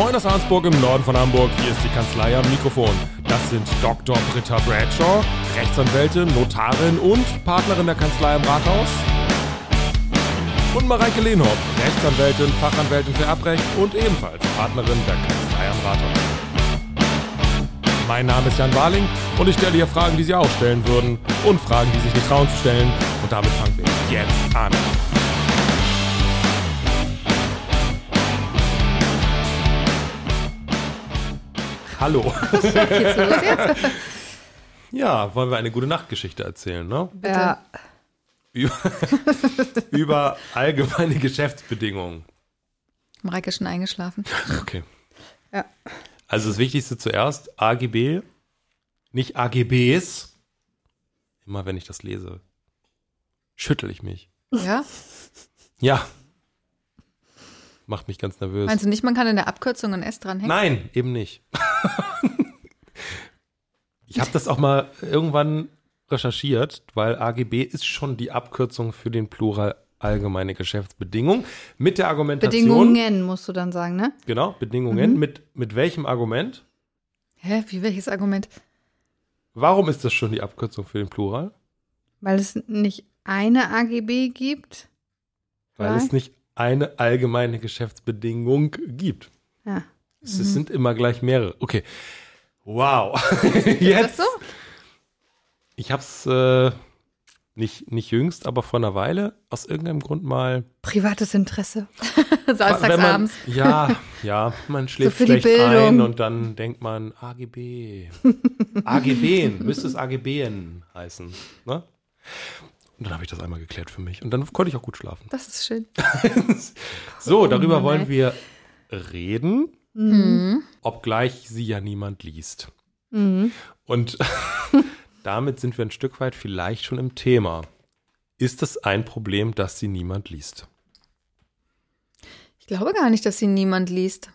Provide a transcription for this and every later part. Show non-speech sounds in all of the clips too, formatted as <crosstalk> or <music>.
Moin aus Arnsburg im Norden von Hamburg. Hier ist die Kanzlei am Mikrofon. Das sind Dr. Britta Bradshaw, Rechtsanwältin, Notarin und Partnerin der Kanzlei am Rathaus. Und Mareike Lehnhoff, Rechtsanwältin, Fachanwältin für Erbrecht und ebenfalls Partnerin der Kanzlei am Rathaus. Mein Name ist Jan Warling und ich stelle hier Fragen, die Sie auch stellen würden und Fragen, die sich nicht trauen zu stellen. Und damit fangen wir jetzt an. Hallo. Geht's los jetzt? <laughs> Ja, wollen wir eine gute Nachtgeschichte erzählen, ne? Ja. Über, <laughs> über allgemeine Geschäftsbedingungen. Mareike ist schon eingeschlafen. Okay. Ja. Also das Wichtigste zuerst, AGB, nicht AGBs. Immer wenn ich das lese, schüttel ich mich. Ja? Ja. Macht mich ganz nervös. Meinst du nicht, man kann in der Abkürzung ein S dranhängen? Nein, eben nicht. Ich habe das auch mal irgendwann recherchiert, weil AGB ist schon die Abkürzung für den Plural allgemeine Geschäftsbedingungen mit der Argumentation Bedingungen musst du dann sagen, ne? genau Bedingungen Mhm. mit mit welchem Argument? Hä? Wie welches Argument? Warum ist das schon die Abkürzung für den Plural? Weil es nicht eine AGB gibt. Weil Nein. es nicht eine allgemeine Geschäftsbedingung gibt. Ja. Es Mhm. es sind immer gleich mehrere. Okay. Wow. Jetzt so? Ich hab's äh, nicht, nicht jüngst, aber vor einer Weile aus irgendeinem Grund mal. Privates Interesse. <laughs> Samstags wenn man, abends. Ja, ja, man schläft die schlecht ein und dann denkt man AGB. AGBen, <laughs> müsste es AGBen heißen. Ne? Und dann habe ich das einmal geklärt für mich. Und dann konnte ich auch gut schlafen. Das ist schön. <laughs> So, darüber Mann, wollen wir reden, Mhm. obgleich sie ja niemand liest. Mhm. Und <laughs> damit sind wir ein Stück weit vielleicht schon im Thema. Ist es ein Problem, dass sie niemand liest? Ich glaube gar nicht, dass sie niemand liest.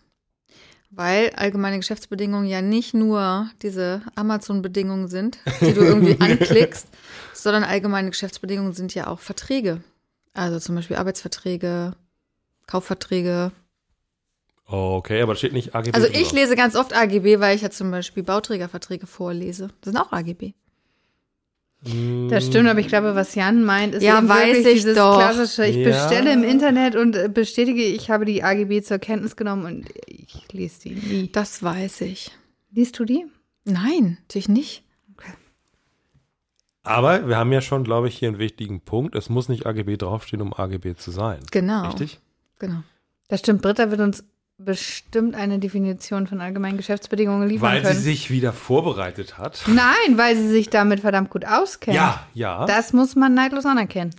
Weil allgemeine Geschäftsbedingungen ja nicht nur diese Amazon-Bedingungen sind, die du irgendwie <laughs> anklickst, sondern allgemeine Geschäftsbedingungen sind ja auch Verträge. Also zum Beispiel Arbeitsverträge, Kaufverträge. Okay, aber da steht nicht AGB. Also drüber. ich lese ganz oft AGB, weil ich ja zum Beispiel Bauträgerverträge vorlese. Das sind auch AGB. Hm, Das stimmt, aber ich glaube, was Jan meint, ist Ja, eben weiß wirklich ich dieses doch. klassische, ich Ja. bestelle im Internet und äh, bestätige, ich habe die AGB zur Kenntnis genommen und ich lese die nie. Das weiß ich. Liest du die? Nein, natürlich nicht. Aber wir haben ja schon, glaube ich, hier einen wichtigen Punkt. Es muss nicht AGB draufstehen, um AGB zu sein. Genau. Richtig? Genau. Das stimmt, Britta wird uns bestimmt eine Definition von allgemeinen Geschäftsbedingungen liefern Weil können. sie sich wieder vorbereitet hat. Nein, weil sie sich damit verdammt gut auskennt. Ja, ja. Das muss man neidlos anerkennen.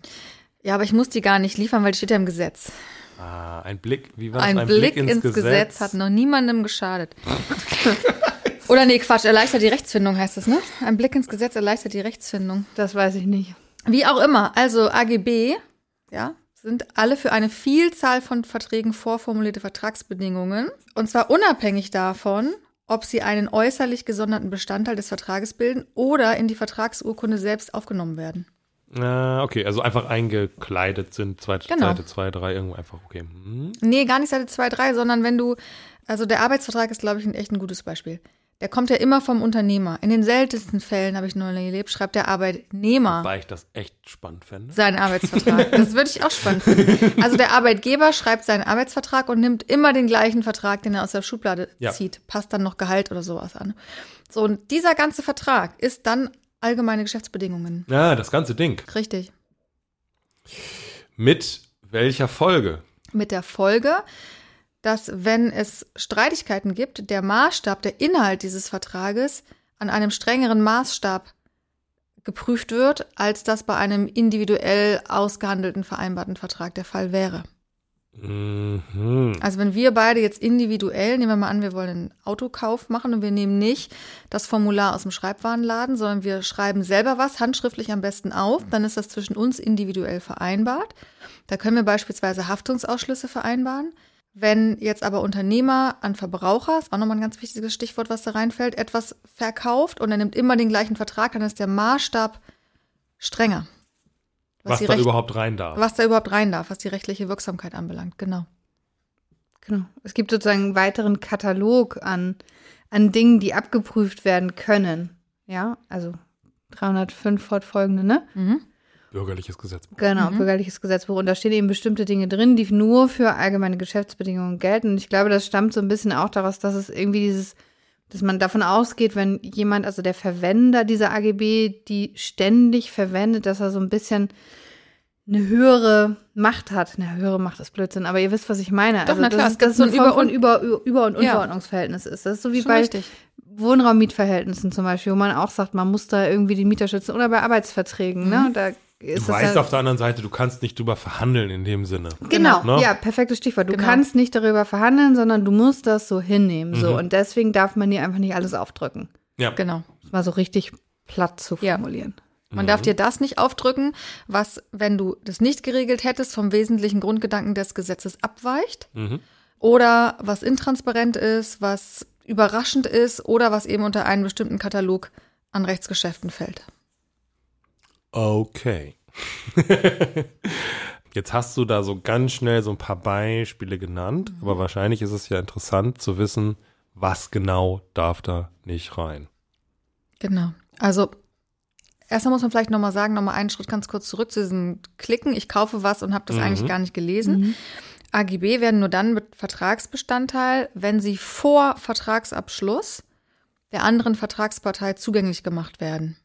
Ja, aber ich muss die gar nicht liefern, weil die steht ja im Gesetz. ah, ein Blick, wie war das? Ein, Blick, ins, Gesetz. hat noch niemandem geschadet. <laughs> Oder nee, Quatsch, erleichtert die Rechtsfindung heißt das, ne? Ein Blick ins Gesetz erleichtert die Rechtsfindung. Das weiß ich nicht. Wie auch immer, also AGB, ja, sind alle für eine Vielzahl von Verträgen vorformulierte Vertragsbedingungen. Und zwar unabhängig davon, ob sie einen äußerlich gesonderten Bestandteil des Vertrages bilden oder in die Vertragsurkunde selbst aufgenommen werden. Ah, okay, also einfach eingekleidet sind. Zweite, Genau. Seite 2, 3, irgendwo einfach, okay. Hm. Nee, gar nicht Seite 2, 3, sondern wenn du, also der Arbeitsvertrag ist, glaube ich, ein echt ein gutes Beispiel. Der kommt ja immer vom Unternehmer. In den seltensten Fällen, habe ich neulich erlebt, schreibt der Arbeitnehmer Weil ich das echt spannend fände. seinen <laughs> Arbeitsvertrag. Das würde ich auch spannend finden. Also der Arbeitgeber schreibt seinen Arbeitsvertrag und nimmt immer den gleichen Vertrag, den er aus der Schublade Ja. zieht. Passt dann noch Gehalt oder sowas an. So, und dieser ganze Vertrag ist dann allgemeine Geschäftsbedingungen. Ja, das ganze Ding. Richtig. Mit welcher Folge? Mit der Folge, dass wenn es Streitigkeiten gibt, der Maßstab, der Inhalt dieses Vertrages an einem strengeren Maßstab geprüft wird, als das bei einem individuell ausgehandelten vereinbarten Vertrag der Fall wäre. Mhm. Also wenn wir beide jetzt individuell, nehmen wir mal an, wir wollen einen Autokauf machen und wir nehmen nicht das Formular aus dem Schreibwarenladen, sondern wir schreiben selber was, handschriftlich am besten auf, dann ist das zwischen uns individuell vereinbart. Da können wir beispielsweise Haftungsausschlüsse vereinbaren. Wenn jetzt aber Unternehmer an Verbraucher, ist auch nochmal ein ganz wichtiges Stichwort, was da reinfällt, etwas verkauft und er nimmt immer den gleichen Vertrag, dann ist der Maßstab strenger. Was die da überhaupt rein darf. was da überhaupt rein darf, was die rechtliche Wirksamkeit anbelangt, genau. Genau. Es gibt sozusagen einen weiteren Katalog an, an Dingen, die abgeprüft werden können. Ja, also 305 fortfolgende, ne? Bürgerliches Gesetzbuch. Genau, bürgerliches Gesetzbuch. Und da stehen eben bestimmte Dinge drin, die nur für allgemeine Geschäftsbedingungen gelten. Und ich glaube, das stammt so ein bisschen auch daraus, dass es irgendwie dieses, dass man davon ausgeht, wenn jemand, also der Verwender dieser AGB, die ständig verwendet, dass er so ein bisschen eine höhere Macht hat. Eine höhere Macht ist Blödsinn, aber ihr wisst, was ich meine. Doch, na klar, dass es das so so ein Über- und Über, Über- und Ja. Unterordnungsverhältnis ist. Das ist so wie Schon bei richtig. Wohnraummietverhältnissen zum Beispiel, wo man auch sagt, man muss da irgendwie den Mieter schützen oder bei Arbeitsverträgen, Mhm. ne? Da ist das weißt ja, auf der anderen Seite, du kannst nicht drüber verhandeln in dem Sinne. Genau, Ne? ja, perfektes Stichwort. Du Genau. kannst nicht darüber verhandeln, sondern du musst das so hinnehmen. So. Mhm. Und deswegen darf man dir einfach nicht alles aufdrücken. Ja. Genau. Das mal so richtig platt zu Ja. formulieren. Man darf dir das nicht aufdrücken, was, wenn du das nicht geregelt hättest, vom wesentlichen Grundgedanken des Gesetzes abweicht. Mhm. Oder was intransparent ist, was überraschend ist oder was eben unter einen bestimmten Katalog an Rechtsgeschäften fällt. Okay. <laughs> Jetzt hast du da so ganz schnell so ein paar Beispiele genannt, aber wahrscheinlich ist es ja interessant zu wissen, was genau darf da nicht rein. Genau. Also erstmal muss man vielleicht nochmal sagen, nochmal einen Schritt ganz kurz zurück zu diesem Klicken. Ich kaufe was und habe das Mhm. eigentlich gar nicht gelesen. AGB werden nur dann mit Vertragsbestandteil, wenn sie vor Vertragsabschluss der anderen Vertragspartei zugänglich gemacht werden.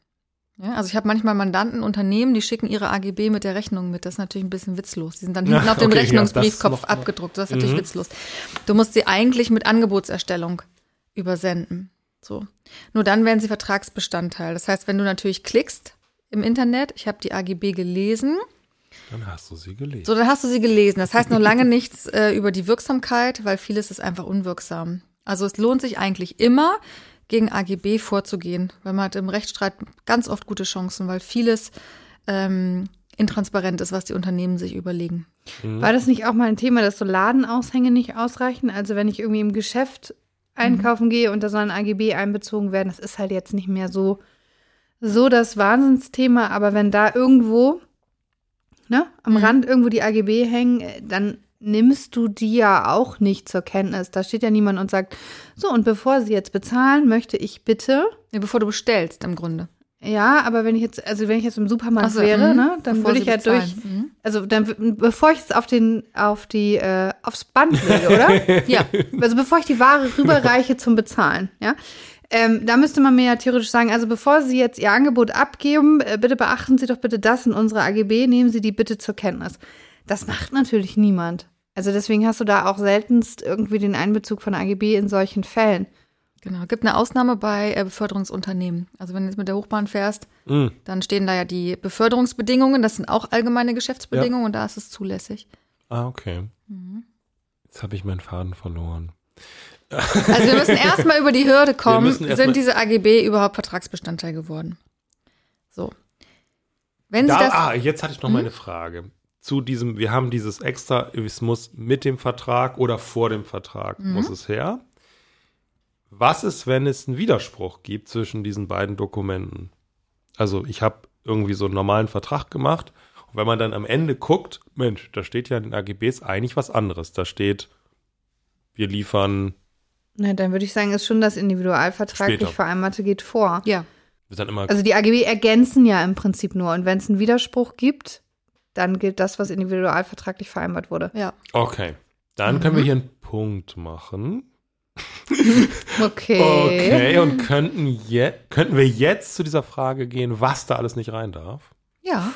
Ja, also ich habe manchmal Mandanten, Unternehmen, die schicken ihre AGB mit der Rechnung mit. Das ist natürlich ein bisschen witzlos. Die sind dann Ja, <laughs> hinten auf dem okay, ja, Rechnungsbriefkopf das noch- abgedruckt. Das ist natürlich Mhm. witzlos. Du musst sie eigentlich mit Angebotserstellung übersenden. So. Nur dann werden sie Vertragsbestandteil. Das heißt, wenn du natürlich klickst im Internet, ich habe die AGB gelesen, Dann hast du sie gelesen. so, dann hast du sie gelesen. Das heißt noch lange <laughs> nichts äh, über die Wirksamkeit, weil vieles ist einfach unwirksam. Also es lohnt sich eigentlich immer, gegen AGB vorzugehen, weil man hat im Rechtsstreit ganz oft gute Chancen, weil vieles ähm, intransparent ist, was die Unternehmen sich überlegen. War das nicht auch mal ein Thema, dass so Ladenaushänge nicht ausreichen? Also wenn ich irgendwie im Geschäft einkaufen gehe und da soll ein AGB einbezogen werden, das ist halt jetzt nicht mehr so, so das Wahnsinnsthema, aber wenn da irgendwo, ne, am Mhm. Rand irgendwo die AGB hängen, äh, dann nimmst du die ja auch nicht zur Kenntnis. Da steht ja niemand und sagt, so, und bevor Sie jetzt bezahlen, möchte ich bitte Ja, bevor du bestellst, im Grunde. ja, aber wenn ich jetzt, also wenn ich jetzt im Supermarkt so, wäre, mhm. ne, dann würde ich ja bezahlen. durch, Mhm. also dann, bevor ich es auf den, auf die, äh, aufs Band lege, oder? <laughs> Ja, also bevor ich die Ware rüberreiche zum Bezahlen, ja. Ähm, da müsste man mir ja theoretisch sagen, also bevor Sie jetzt Ihr Angebot abgeben, äh, bitte beachten Sie doch bitte das in unsere AGB, nehmen Sie die bitte zur Kenntnis. Das macht natürlich niemand. Also deswegen hast du da auch seltenst irgendwie den Einbezug von AGB in solchen Fällen. genau. Gibt eine Ausnahme bei äh, Beförderungsunternehmen. Also wenn du jetzt mit der Hochbahn fährst, Mhm. dann stehen da ja die Beförderungsbedingungen. Das sind auch allgemeine Geschäftsbedingungen und da ist es zulässig. Ah, okay. Mhm. Jetzt habe ich meinen Faden verloren. Also wir müssen erstmal über die Hürde kommen, sind diese AGB überhaupt Vertragsbestandteil geworden? So. Wenn Sie Da, das, ah, jetzt hatte ich noch mal eine Frage. Zu diesem, wir haben dieses extra, es muss mit dem Vertrag oder vor dem Vertrag Mhm. muss es her. Was ist, wenn es einen Widerspruch gibt zwischen diesen beiden Dokumenten? Also ich habe irgendwie so einen normalen Vertrag gemacht und wenn man dann am Ende guckt, Mensch, da steht ja in den AGBs eigentlich was anderes. Da steht, wir liefern, Na, dann würde ich sagen, ist schon das individualvertraglich Später. Vereinbarte geht vor. ja, Also die AGB ergänzen ja im Prinzip nur. Und wenn es einen Widerspruch gibt, dann gilt das, was individualvertraglich vereinbart wurde. ja. okay, dann können Mhm. wir hier einen Punkt machen. <laughs> Okay. Okay, und könnten, je, könnten wir jetzt zu dieser Frage gehen, was da alles nicht rein darf? Ja.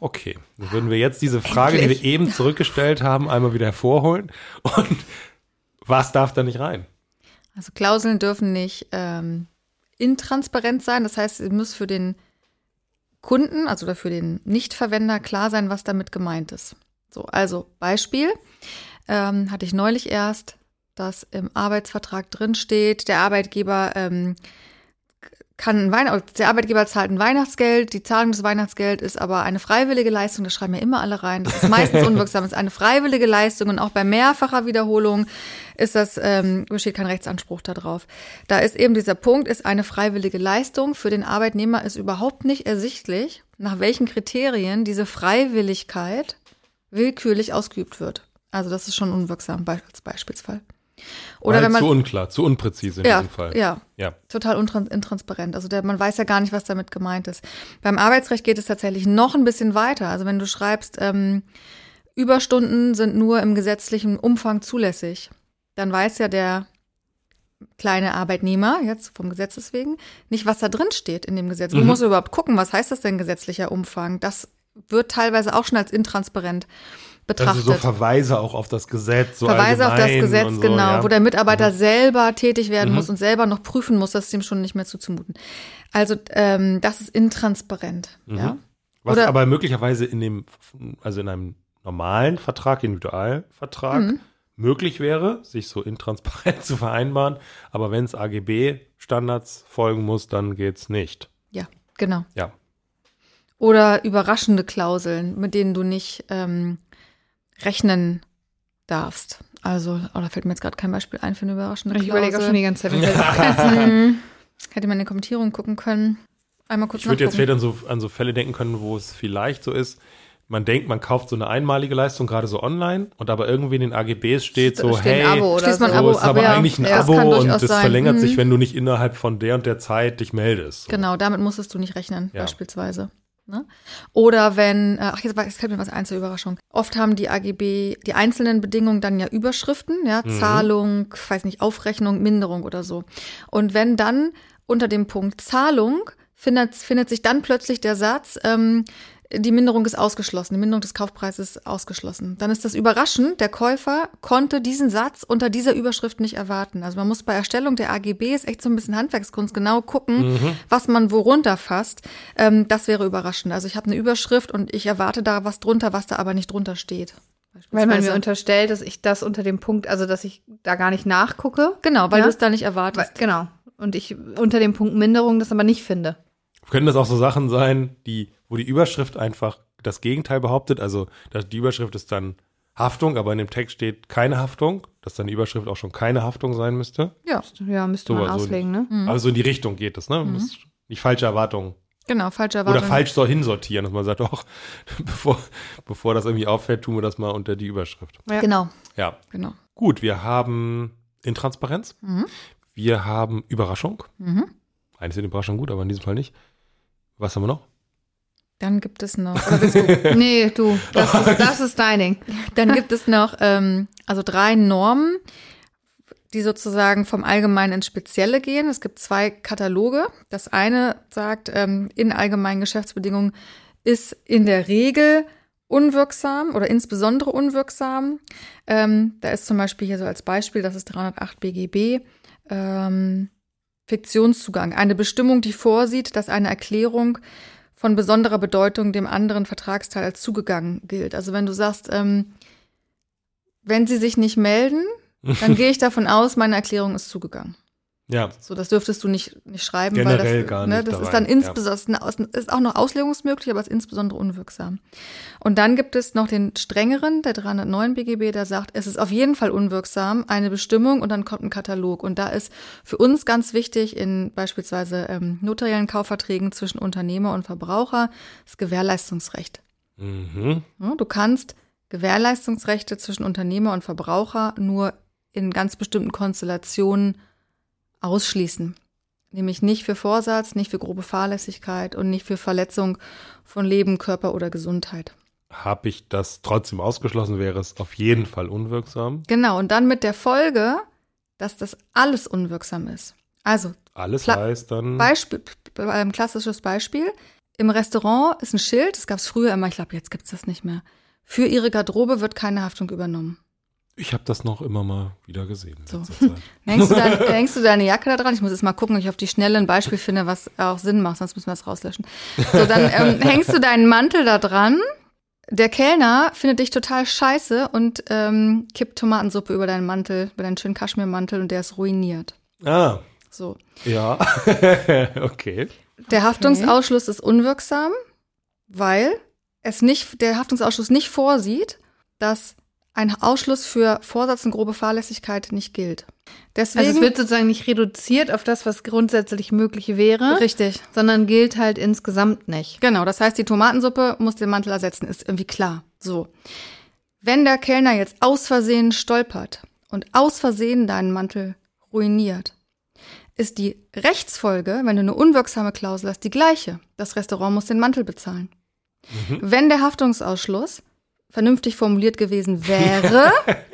Okay, dann würden wir jetzt diese Frage, die Endlich. wir eben zurückgestellt haben, einmal wieder hervorholen. Und was darf da nicht rein? Also Klauseln dürfen nicht ähm, intransparent sein. Das heißt, es muss für den Kunden, also oder für den Nichtverwender klar sein, was damit gemeint ist. So, also Beispiel ähm, hatte ich neulich erst, dass im Arbeitsvertrag drin steht, der Arbeitgeber ähm, kann ein Weihn der Arbeitgeber zahlt ein Weihnachtsgeld, die Zahlung des Weihnachtsgeld ist aber eine freiwillige Leistung, das schreiben ja immer alle rein. Das ist meistens <laughs> unwirksam, ist eine freiwillige Leistung und auch bei mehrfacher Wiederholung ist das, ähm, besteht kein Rechtsanspruch darauf. Da ist eben dieser Punkt, ist eine freiwillige Leistung. Für den Arbeitnehmer ist überhaupt nicht ersichtlich, nach welchen Kriterien diese Freiwilligkeit willkürlich ausgeübt wird. Also das ist schon unwirksam als Beispielsfall. Oder wenn man zu unklar, zu unpräzise in ja, diesem Fall. ja, Ja. total intransparent. Also der, man weiß ja gar nicht, was damit gemeint ist. Beim Arbeitsrecht geht es tatsächlich noch ein bisschen weiter. Also wenn du schreibst, ähm, Überstunden sind nur im gesetzlichen Umfang zulässig, dann weiß ja der kleine Arbeitnehmer, jetzt vom Gesetzes wegen, nicht, was da drin steht in dem Gesetz. Wo Mhm. muss er überhaupt gucken, was heißt das denn gesetzlicher Umfang? Das wird teilweise auch schon als intransparent betrachtet. ist so Verweise auch auf das Gesetz. So Verweise auf das Gesetz, so, genau, ja. wo der Mitarbeiter selber tätig werden Mhm. muss und selber noch prüfen muss, das ist ihm schon nicht mehr zuzumuten. Also ähm, das ist intransparent. Mhm. Ja? Was Oder- aber möglicherweise in dem, also in einem normalen Vertrag, Individualvertrag, Mhm. möglich wäre, sich so intransparent <laughs> zu vereinbaren. Aber wenn es AGB-Standards folgen muss, dann geht's nicht. ja, genau. Ja. Oder überraschende Klauseln, mit denen du nicht ähm, rechnen darfst. Also, oh, da fällt mir jetzt gerade kein Beispiel ein für eine überraschende Ich überlege auch Klausel. schon die ganze Zeit. mir fällt- Hm, Hätte man in die Kommentierung gucken können. Einmal kurz Ich würde jetzt vielleicht an so, an so Fälle denken können, wo es vielleicht so ist, man denkt, man kauft so eine einmalige Leistung, gerade so online, und aber irgendwie in den AGBs steht so, Steht ein hey, Abo oder so. Abo, ist aber ja, eigentlich ein ja, Abo und das sein. verlängert Mhm. sich, wenn du nicht innerhalb von der und der Zeit dich meldest. So. Genau, damit musstest du nicht rechnen, Ja. beispielsweise. Ne? Oder wenn, äh, ach, jetzt, jetzt fällt mir was ein zur Überraschung. Oft haben die AGB, die einzelnen Bedingungen dann ja Überschriften, ja, Mhm. Zahlung, weiß nicht, Aufrechnung, Minderung oder so. Und wenn dann unter dem Punkt Zahlung findet, findet sich dann plötzlich der Satz, ähm, die Minderung ist ausgeschlossen, die Minderung des Kaufpreises ist ausgeschlossen. Dann ist das überraschend, der Käufer konnte diesen Satz unter dieser Überschrift nicht erwarten. Also man muss bei Erstellung der AGBs echt so ein bisschen Handwerkskunst genau gucken, was man worunter fasst. Ähm, das wäre überraschend. Also ich habe eine Überschrift und ich erwarte da was drunter, was da aber nicht drunter steht. Weil man mir unterstellt, dass ich das unter dem Punkt, also dass ich da gar nicht nachgucke. Genau, weil Ja? du es da nicht Weil, erwartest. genau. Und ich unter dem Punkt Minderung das aber nicht finde. Können das auch so Sachen sein, die, wo die Überschrift einfach das Gegenteil behauptet? Also dass die Überschrift ist dann Haftung, aber in dem Text steht keine Haftung, dass dann die Überschrift auch schon keine Haftung sein müsste. Ja, Ja, müsste So, man so auslegen, ne? Mhm. Also in die Richtung geht es, ne? Muss nicht falsche Erwartungen genau, falsche Erwartung. oder falsch so hinsortieren, dass man sagt, <laughs> auch bevor, bevor das irgendwie auffällt, tun wir das mal unter die Überschrift. Ja. Genau, Ja, genau. gut, wir haben Intransparenz, Mhm. wir haben Überraschung. Mhm. Eigentlich sind Überraschungen gut, aber in diesem Fall nicht. Was haben wir noch? Dann gibt es noch, oder willst du <laughs> Nee, du, das ist, das ist dein Ding. Dann <laughs> gibt es noch ähm, also drei Normen, die sozusagen vom Allgemeinen ins Spezielle gehen. Es gibt zwei Kataloge. Das eine sagt, ähm, in allgemeinen Geschäftsbedingungen ist in der Regel unwirksam oder insbesondere unwirksam. Ähm, da ist zum Beispiel hier so als Beispiel, das ist 308 BGB, ähm, Fiktionszugang. Eine Bestimmung, die vorsieht, dass eine Erklärung von besonderer Bedeutung dem anderen Vertragsteil als zugegangen gilt. Also wenn du sagst, ähm, wenn sie sich nicht melden, dann <laughs> gehe ich davon aus, meine Erklärung ist zugegangen. Ja, So, das dürftest du nicht, nicht schreiben, Generell weil das, gar ne, nicht das dabei, ist dann ja. insbesondere, ist auch noch auslegungsmöglich, aber ist insbesondere unwirksam. Und dann gibt es noch den strengeren, der 309 BGB, der sagt, es ist auf jeden Fall unwirksam, eine Bestimmung und dann kommt ein Katalog. Und da ist für uns ganz wichtig in beispielsweise ähm, notariellen Kaufverträgen zwischen Unternehmer und Verbraucher das Gewährleistungsrecht. mhm. Ja, Du kannst Gewährleistungsrechte zwischen Unternehmer und Verbraucher nur in ganz bestimmten Konstellationen ausschließen. Nämlich nicht für Vorsatz, nicht für grobe Fahrlässigkeit und nicht für Verletzung von Leben, Körper oder Gesundheit. habe ich das trotzdem ausgeschlossen, wäre es auf jeden Fall unwirksam. Genau, und dann mit der Folge, dass das alles unwirksam ist. Also, Alles heißt dann. Beispiel, ein klassisches Beispiel. Im Restaurant ist ein Schild, das gab es früher immer, ich glaube, jetzt gibt es das nicht mehr. Für ihre Garderobe wird keine Haftung übernommen. Ich habe das noch immer mal wieder gesehen. So. <laughs> Hängst du, dein, <laughs> hängst du deine Jacke da dran? Ich muss jetzt mal gucken, ob ich auf die Schnelle ein Beispiel finde, was auch Sinn macht, sonst müssen wir das rauslöschen. So, dann ähm, <laughs> hängst du deinen Mantel da dran. Der Kellner findet dich total scheiße und ähm, kippt Tomatensuppe über deinen Mantel, über deinen schönen Kaschmirmantel und der ist ruiniert. Ah, So. ja. okay. Der Haftungsausschluss ist unwirksam, weil es nicht, der Haftungsausschluss nicht vorsieht, dass ein Ausschluss für Vorsatz und grobe Fahrlässigkeit nicht gilt. Deswegen, Also es wird sozusagen nicht reduziert auf das, was grundsätzlich möglich wäre, richtig. sondern gilt halt insgesamt nicht. Genau, das heißt, die Tomatensuppe muss den Mantel ersetzen, ist irgendwie klar. So. Wenn der Kellner jetzt aus Versehen stolpert und aus Versehen deinen Mantel ruiniert, ist die Rechtsfolge, wenn du eine unwirksame Klausel hast, die gleiche. Das Restaurant muss den Mantel bezahlen. Wenn der Haftungsausschluss vernünftig formuliert gewesen <laughs> wäre,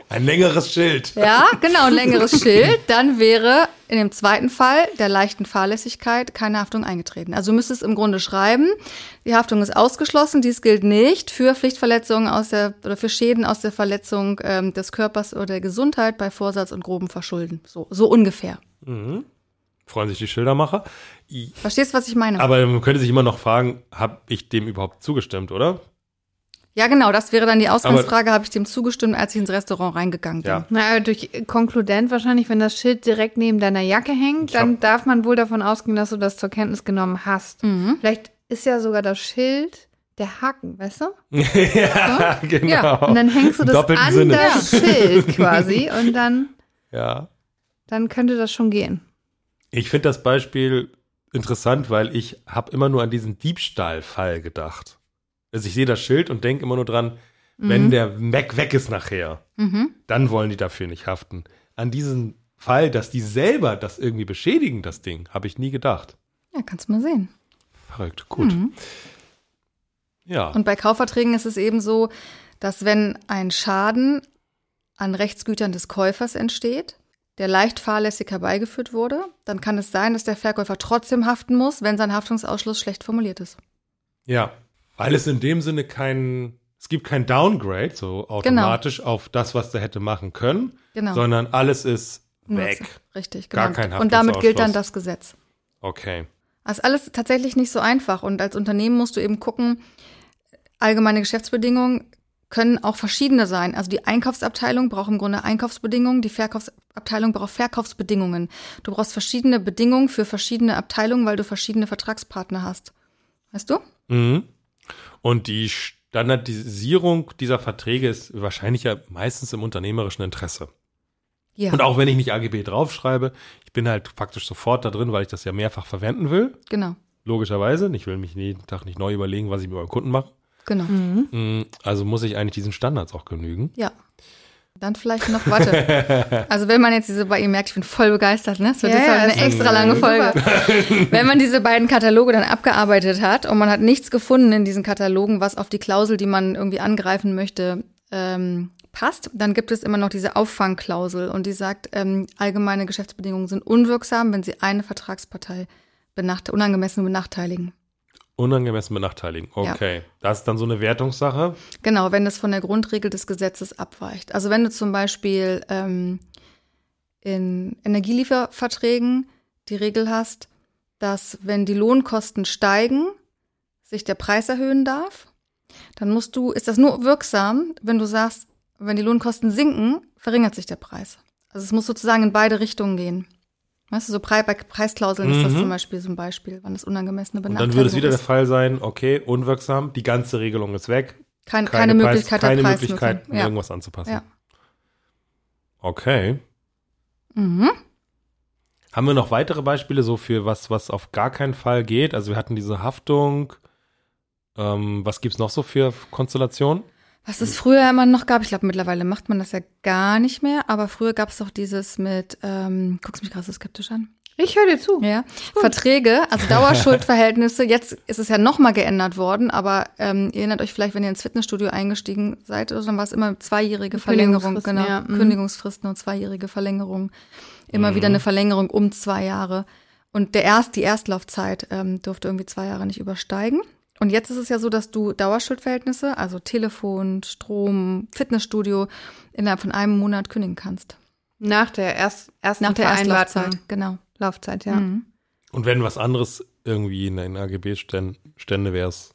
Ein längeres Schild. ja, genau, ein längeres Schild, dann wäre in dem zweiten Fall der leichten Fahrlässigkeit keine Haftung eingetreten. Also du müsstest im Grunde schreiben, die Haftung ist ausgeschlossen, dies gilt nicht für Pflichtverletzungen aus der oder für Schäden aus der Verletzung ähm, des Körpers oder der Gesundheit bei Vorsatz und grobem Verschulden. So, so ungefähr. Freuen sich die Schildermacher. Verstehst du, was ich meine? Aber man könnte sich immer noch fragen, habe ich dem überhaupt zugestimmt, oder? Ja, genau, das wäre dann die Ausgangsfrage, habe ich dem zugestimmt, als ich ins Restaurant reingegangen bin. Ja. Na, durch konkludent wahrscheinlich, wenn das Schild direkt neben deiner Jacke hängt, dann darf man wohl davon ausgehen, dass du das zur Kenntnis genommen hast. Mhm. Vielleicht ist ja sogar das Schild der Haken, weißt du? <laughs> ja, genau. Ja, Und dann hängst du das doppelten an Sinne. das Schild <laughs> quasi und dann, Ja. dann könnte das schon gehen. Ich finde das Beispiel interessant, weil ich habe immer nur an diesen Diebstahlfall gedacht. Also ich sehe das Schild und denke immer nur dran, wenn der weg, weg ist nachher, Mhm. dann wollen die dafür nicht haften. An diesen Fall, dass die selber das irgendwie beschädigen, das Ding, habe ich nie gedacht. Ja, kannst du mal sehen. Verrückt, gut. Ja. Und bei Kaufverträgen ist es eben so, dass wenn ein Schaden an Rechtsgütern des Käufers entsteht, der leicht fahrlässig herbeigeführt wurde, dann kann es sein, dass der Verkäufer trotzdem haften muss, wenn sein Haftungsausschluss schlecht formuliert ist. Ja, weil es in dem Sinne kein, es gibt kein Downgrade so automatisch auf das, was der hätte machen können, Genau. sondern alles ist weg. so- Richtig, Gar genau. kein Und damit gilt dann das Gesetz. Okay. Das ist alles tatsächlich nicht so einfach. Und als Unternehmen musst du eben gucken, allgemeine Geschäftsbedingungen können auch verschiedene sein. Also die Einkaufsabteilung braucht im Grunde Einkaufsbedingungen, die Verkaufsabteilung braucht Verkaufsbedingungen. Du brauchst verschiedene Bedingungen für verschiedene Abteilungen, weil du verschiedene Vertragspartner hast. Weißt du? Mhm. Und die Standardisierung dieser Verträge ist wahrscheinlich ja meistens im unternehmerischen Interesse. Ja. Und auch wenn ich nicht AGB draufschreibe, ich bin halt faktisch sofort da drin, weil ich das ja mehrfach verwenden will. Genau. Logischerweise. Ich will mich jeden Tag nicht neu überlegen, was ich mit meinem Kunden mache. Genau. Mm, Also muss ich eigentlich diesen Standards auch genügen. Ja. Dann vielleicht noch, warte. <laughs> Also wenn man jetzt diese, bei ihr merkt, ich bin voll begeistert, ne? Das wird Ja, jetzt ja, halt eine extra lange Folge. wenn man diese beiden Kataloge dann abgearbeitet hat und man hat nichts gefunden in diesen Katalogen, was auf die Klausel, die man irgendwie angreifen möchte, ähm, passt, dann gibt es immer noch diese Auffangklausel und die sagt, ähm, allgemeine Geschäftsbedingungen sind unwirksam, wenn sie eine Vertragspartei benacht unangemessen benachteiligen. Unangemessen benachteiligen. Okay. Das ist dann so eine Wertungssache. Genau, wenn das von der Grundregel des Gesetzes abweicht. Also wenn du zum Beispiel ähm, in Energielieferverträgen die Regel hast, dass wenn die Lohnkosten steigen, sich der Preis erhöhen darf, dann musst du, ist das nur wirksam, wenn du sagst, wenn die Lohnkosten sinken, verringert sich der Preis. Also es muss sozusagen in beide Richtungen gehen. Weißt du, so Pre bei Preisklauseln ist das Mhm. zum Beispiel so ein Beispiel, wann das unangemessene Benachteiligung dann würde es wieder der ist. Fall sein, okay, unwirksam, die ganze Regelung ist weg. Kein, keine, Preis- Möglichkeit keine der Möglichkeit. Ja. irgendwas anzupassen. Ja. Okay. Mhm. Haben wir noch weitere Beispiele so für was, was auf gar keinen Fall geht? Also wir hatten diese Haftung. Ähm, was gibt's noch so für Konstellationen? Was es früher immer noch gab, ich glaube mittlerweile macht man das ja gar nicht mehr, aber früher gab es doch dieses mit, ähm, guckst mich gerade so skeptisch an. Ich höre dir zu. Ja, Verträge, also <laughs> Dauerschuldverhältnisse. Jetzt ist es ja nochmal geändert worden, aber ähm, ihr erinnert euch vielleicht, wenn ihr ins Fitnessstudio eingestiegen seid, dann war es immer zweijährige Verlängerung, Kündigungsfristen, genau, ja, mhm. Kündigungsfristen und zweijährige Verlängerung. Immer Mhm. wieder eine Verlängerung um zwei Jahre. Und der Erst, die Erstlaufzeit ähm, durfte irgendwie zwei Jahre nicht übersteigen. Und jetzt ist es ja so, dass du Dauerschuldverhältnisse, also Telefon, Strom, Fitnessstudio, innerhalb von einem Monat kündigen kannst. Nach der erst, ersten Nach der vereinbarten Erstlaufzeit, genau. Laufzeit, ja. Mhm. Und wenn was anderes irgendwie in den AGB-Stände wäre es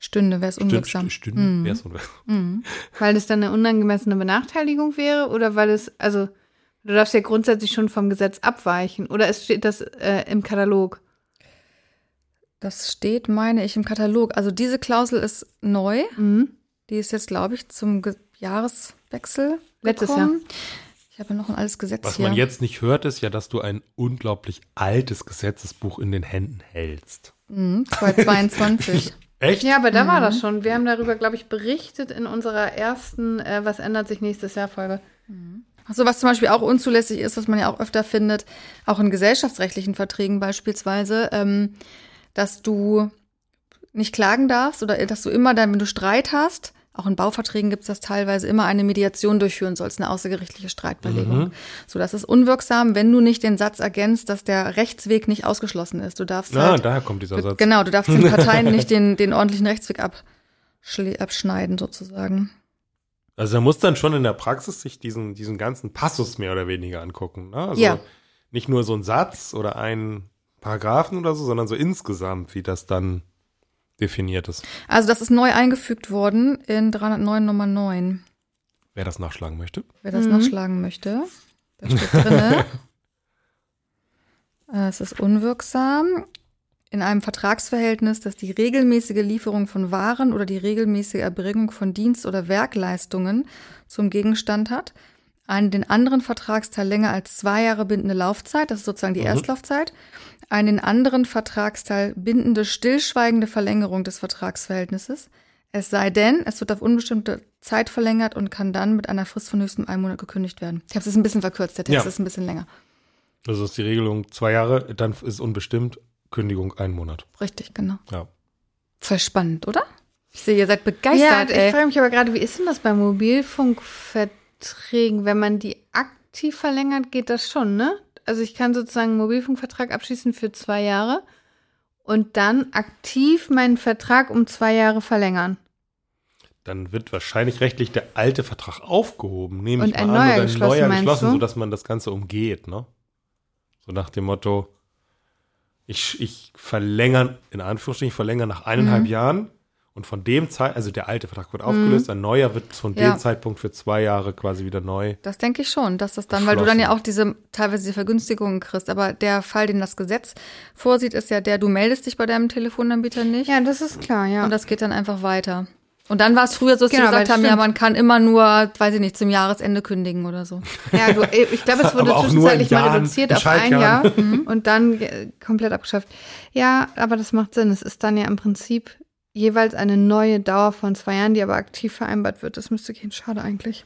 Stünde wäre es unwirksam. Stünde Mhm. wäre es unwirksam. Mhm. Weil es dann eine unangemessene Benachteiligung wäre oder weil es, also du darfst ja grundsätzlich schon vom Gesetz abweichen oder es steht das äh, im Katalog. Das steht, meine ich, im Katalog. Also diese Klausel ist neu. Mhm. Die ist jetzt, glaube ich, zum Ge Jahreswechsel Letztes gekommen. Ich habe ja noch ein altes Gesetz Was hier. man jetzt nicht hört, ist ja, dass du ein unglaublich altes Gesetzesbuch in den Händen hältst. Mhm, 2022. <laughs> Echt? Ja, aber da war das schon. Wir haben darüber, glaube ich, berichtet in unserer ersten äh, Was ändert sich nächstes Jahr Folge. So was zum Beispiel auch unzulässig ist, was man ja auch öfter findet, auch in gesellschaftsrechtlichen Verträgen beispielsweise, ähm, dass du nicht klagen darfst oder dass du immer dann, wenn du Streit hast, auch in Bauverträgen gibt es das teilweise, immer eine Mediation durchführen sollst, eine außergerichtliche Streitbelegung. So, das ist unwirksam, wenn du nicht den Satz ergänzt, dass der Rechtsweg nicht ausgeschlossen ist. Du darfst Ah, halt, daher kommt dieser Satz. genau, du darfst den <laughs> Parteien nicht den, den ordentlichen Rechtsweg abschneiden sozusagen. Also er muss dann schon in der Praxis sich diesen, diesen ganzen Passus mehr oder weniger angucken. Ne? Also Ja. nicht nur so ein Satz oder einen Paragraphen oder so, sondern so insgesamt, wie das dann definiert ist. Also das ist neu eingefügt worden in 309 Nummer 9. Wer das nachschlagen möchte. Wer das nachschlagen möchte, da steht drinne. <laughs> äh, es ist unwirksam in einem Vertragsverhältnis, das die regelmäßige Lieferung von Waren oder die regelmäßige Erbringung von Dienst- oder Werkleistungen zum Gegenstand hat, einen den anderen Vertragsteil länger als zwei Jahre bindende Laufzeit, das ist sozusagen die Erstlaufzeit, eine den anderen Vertragsteil bindende stillschweigende Verlängerung des Vertragsverhältnisses, es sei denn, es wird auf unbestimmte Zeit verlängert und kann dann mit einer Frist von höchstens einem Monat gekündigt werden. Ich habe es jetzt ein bisschen verkürzt, der Text Ja. ist ein bisschen länger. Also ist die Regelung zwei Jahre, dann ist unbestimmt, Kündigung ein Monat. Richtig, genau. Ja. Voll spannend, oder? Ich sehe, ihr seid Ja, begeistert, ich ey. frage mich aber gerade, wie ist denn das bei Mobilfunkverträgen? Wenn man die aktiv verlängert, geht das schon, ne? Also ich kann sozusagen einen Mobilfunkvertrag abschließen für zwei Jahre und dann aktiv meinen Vertrag um zwei Jahre verlängern. Dann wird wahrscheinlich rechtlich der alte Vertrag aufgehoben, nehme Und ich mal ein an, neuer oder ein geschlossen, neuer geschlossen, du? sodass man das Ganze umgeht, ne? So nach dem Motto, ich, ich verlängere, in Anführungsstrichen, ich verlängere nach eineinhalb Mhm. Jahren und von dem Zeit, also der alte Vertrag wird aufgelöst, ein neuer wird von Ja. dem Zeitpunkt für zwei Jahre quasi wieder neu. Das denke ich schon, dass das dann, weil du dann ja auch diese teilweise die Vergünstigungen kriegst. Aber der Fall, den das Gesetz vorsieht, ist ja der, du meldest dich bei deinem Telefonanbieter nicht. Ja, das ist klar, ja. Und das geht dann einfach weiter. Und dann war es früher so, dass Genau, sie gesagt haben, ja, stimmt. man kann immer nur, weiß ich nicht, zum Jahresende kündigen oder so. Ja, du, <laughs> ich glaube, es wurde zwischenzeitlich mal reduziert auf ein Jahr Schaltjahren. und dann komplett abgeschafft. Ja, aber das macht Sinn. Es ist dann ja im Prinzip jeweils eine neue Dauer von zwei Jahren, die aber aktiv vereinbart wird. Das müsste gehen. Schade eigentlich.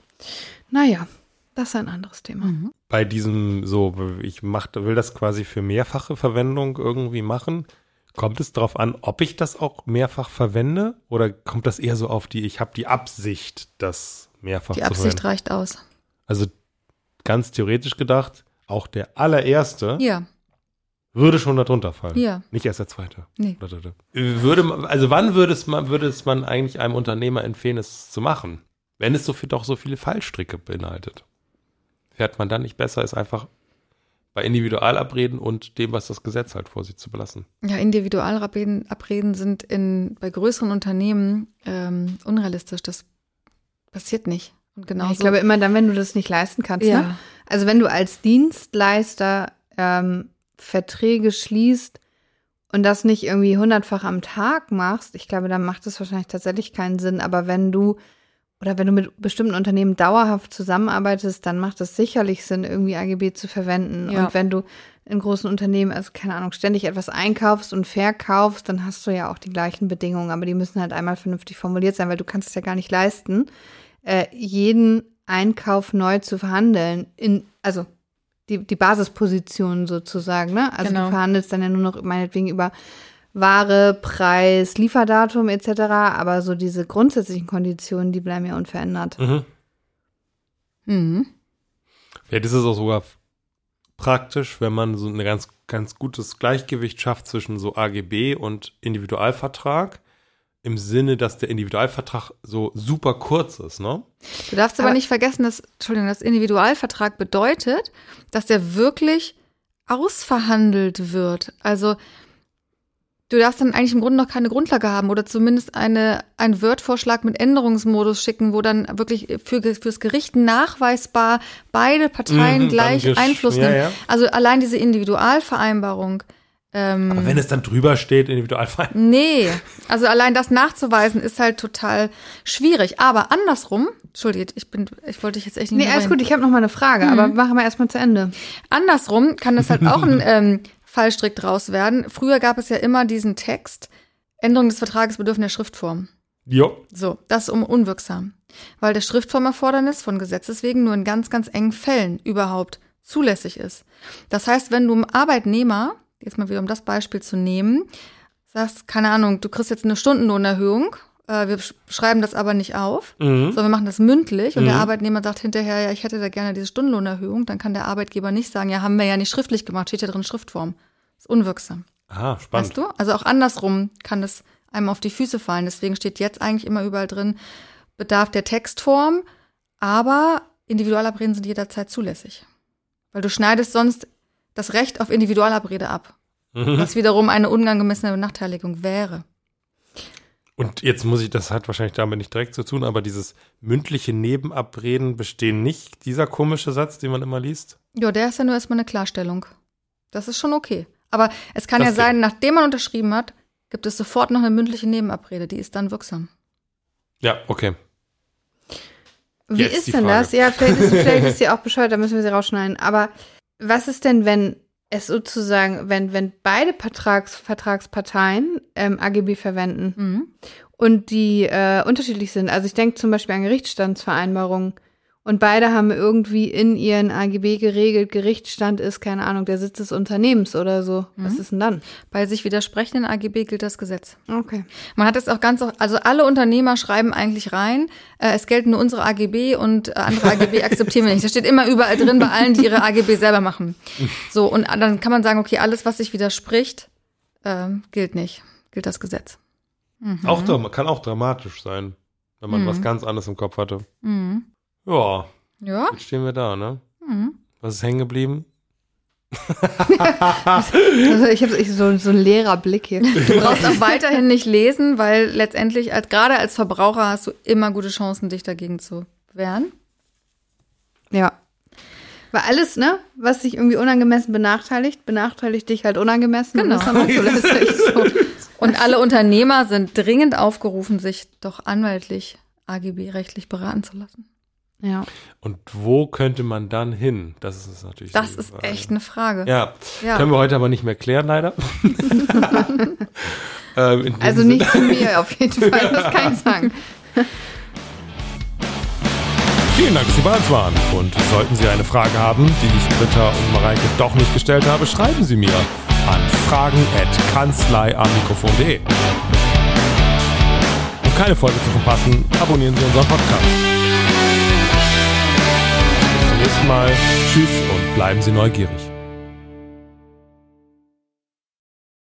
Naja, das ist ein anderes Thema. Bei diesem, so, ich mach, will das quasi für mehrfache Verwendung irgendwie machen. Kommt es darauf an, ob ich das auch mehrfach verwende? Oder kommt das eher so auf die, ich habe die Absicht, das mehrfach Die zu Absicht verwenden? reicht aus. Also ganz theoretisch gedacht, auch der allererste Ja, würde schon darunter fallen. Ja. Nicht erst der zweite. nee. Würde, man- also wann würde es man, würde es man eigentlich einem Unternehmer empfehlen, es zu machen? Wenn es so viel, doch so viele Fallstricke beinhaltet. Fährt man dann nicht besser, es einfach bei Individualabreden und dem, was das Gesetz halt vorsieht, zu belassen? Ja, Individualabreden Abreden sind in, bei größeren Unternehmen ähm, unrealistisch. Das passiert nicht. Und genau Ich glaube immer dann, wenn du das nicht leisten kannst. Ne? ja. Also wenn du als Dienstleister ähm, Verträge schließt und das nicht irgendwie hundertfach am Tag machst, ich glaube, dann macht es wahrscheinlich tatsächlich keinen Sinn. Aber wenn du oder wenn du mit bestimmten Unternehmen dauerhaft zusammenarbeitest, dann macht es sicherlich Sinn, irgendwie AGB zu verwenden. Ja. Und wenn du in großen Unternehmen, also keine Ahnung, ständig etwas einkaufst und verkaufst, dann hast du ja auch die gleichen Bedingungen, aber die müssen halt einmal vernünftig formuliert sein, weil du kannst es ja gar nicht leisten, äh, jeden Einkauf neu zu verhandeln. In, also die, die Basisposition sozusagen, ne? Also Genau. du verhandelst dann ja nur noch meinetwegen über Ware, Preis, Lieferdatum etc., aber so diese grundsätzlichen Konditionen, die bleiben ja unverändert. Mhm. Mhm. Vielleicht ist es auch sogar praktisch, wenn man so ein ganz, ganz gutes Gleichgewicht schafft zwischen so AGB und Individualvertrag. Im Sinne, dass der Individualvertrag so super kurz ist, ne? Du darfst aber, Aber- nicht vergessen, dass, Entschuldigung, das Individualvertrag bedeutet, dass der wirklich ausverhandelt wird. Also du darfst dann eigentlich im Grunde noch keine Grundlage haben oder zumindest eine, einen Word-Vorschlag mit Änderungsmodus schicken, wo dann wirklich für, fürs Gericht nachweisbar beide Parteien Mhm, gleich Einfluss ja, nehmen. ja. Also allein diese Individualvereinbarung. Ähm, Aber wenn es dann drüber steht, Individualvereinbarung. Nee, also allein das nachzuweisen ist halt total schwierig. Aber andersrum, entschuldigt, ich bin, ich wollte dich jetzt echt nicht Nee, alles gut, ich habe noch mal eine Frage, aber machen wir erstmal zu Ende. Andersrum kann das halt auch ein <laughs> ähm, Fallstrick draus werden. Früher gab es ja immer diesen Text, Änderungen des Vertrages bedürfen der Schriftform. Jo. So, das ist um unwirksam. Weil der Schriftformerfordernis von Gesetzes wegen nur in ganz, ganz engen Fällen überhaupt zulässig ist. Das heißt, wenn du einem Arbeitnehmer, jetzt mal wieder um das Beispiel zu nehmen, sagst, keine Ahnung, du kriegst jetzt eine Stundenlohnerhöhung, äh, wir sch- schreiben das aber nicht auf, Mhm. sondern wir machen das mündlich und Mhm. der Arbeitnehmer sagt hinterher, ja, ich hätte da gerne diese Stundenlohnerhöhung, dann kann der Arbeitgeber nicht sagen, ja, haben wir ja nicht schriftlich gemacht, steht ja drin Schriftform. ist unwirksam. Ah, spannend. Weißt du? Also auch andersrum kann es einem auf die Füße fallen. Deswegen steht jetzt eigentlich immer überall drin, Bedarf der Textform, aber Individualabreden sind jederzeit zulässig. Weil du schneidest sonst das Recht auf Individualabrede ab, Mhm. was wiederum eine unangemessene Benachteiligung wäre. Und jetzt muss ich, das hat wahrscheinlich damit nicht direkt zu tun, aber dieses mündliche Nebenabreden bestehen nicht, dieser komische Satz, den man immer liest. Ja, der ist ja nur erstmal eine Klarstellung. Das ist schon okay. Aber es kann Das ja sein, nachdem man unterschrieben hat, gibt es sofort noch eine mündliche Nebenabrede, die ist dann wirksam. Ja, okay. Wie Jetzt ist denn Frage. das? Ja, vielleicht ist, vielleicht <laughs> ist sie auch bescheuert, da müssen wir sie rausschneiden. Aber was ist denn, wenn es sozusagen, wenn, wenn beide Vertrags, Vertragsparteien ähm, AGB verwenden Mhm. und die äh, unterschiedlich sind? Also ich denke zum Beispiel an Gerichtsstandsvereinbarungen und beide haben irgendwie in ihren AGB geregelt, Gerichtsstand ist, keine Ahnung, der Sitz des Unternehmens oder so. Was ist denn dann? Bei sich widersprechenden AGB gilt das Gesetz. Okay. Man hat es auch ganz, also alle Unternehmer schreiben eigentlich rein, äh, es gelten nur unsere AGB und äh, andere AGB <laughs> akzeptieren wir nicht. Das steht immer überall drin bei allen, die ihre AGB selber machen. So, und dann kann man sagen, okay, alles, was sich widerspricht, ähm, gilt nicht, gilt das Gesetz. Auch dram- kann auch dramatisch sein, wenn man Mhm. was ganz anderes im Kopf hatte. Mhm. Ja, Ja. jetzt stehen wir da, ne? Mhm. Was ist hängen geblieben? <laughs> Also ich habe so, so einen leerer Blick hier. Du brauchst auch weiterhin nicht lesen, weil letztendlich, als, gerade als Verbraucher, hast du immer gute Chancen, dich dagegen zu wehren. Ja. Weil alles, ne, was sich irgendwie unangemessen benachteiligt, benachteiligt dich halt unangemessen. Genau. Und so. Und alle Unternehmer sind dringend aufgerufen, sich doch anwaltlich AGB-rechtlich beraten zu lassen. Ja. Und wo könnte man dann hin? Das ist natürlich. Das ist Frage. echt eine Frage. Ja, Ja. können wir heute aber nicht mehr klären, leider. <laughs> <laughs> ähm, Also Sinne- nicht zu mir auf jeden Fall, das kann ich sagen. Vielen Dank, dass Sie bei uns waren. Und sollten Sie eine Frage haben, die ich Britta und Mareike doch nicht gestellt habe, schreiben Sie mir an fragen.kanzleiamikrofon.de. Um keine Folge zu verpassen, abonnieren Sie unseren Podcast. Nächsten Mal. Tschüss und bleiben Sie neugierig.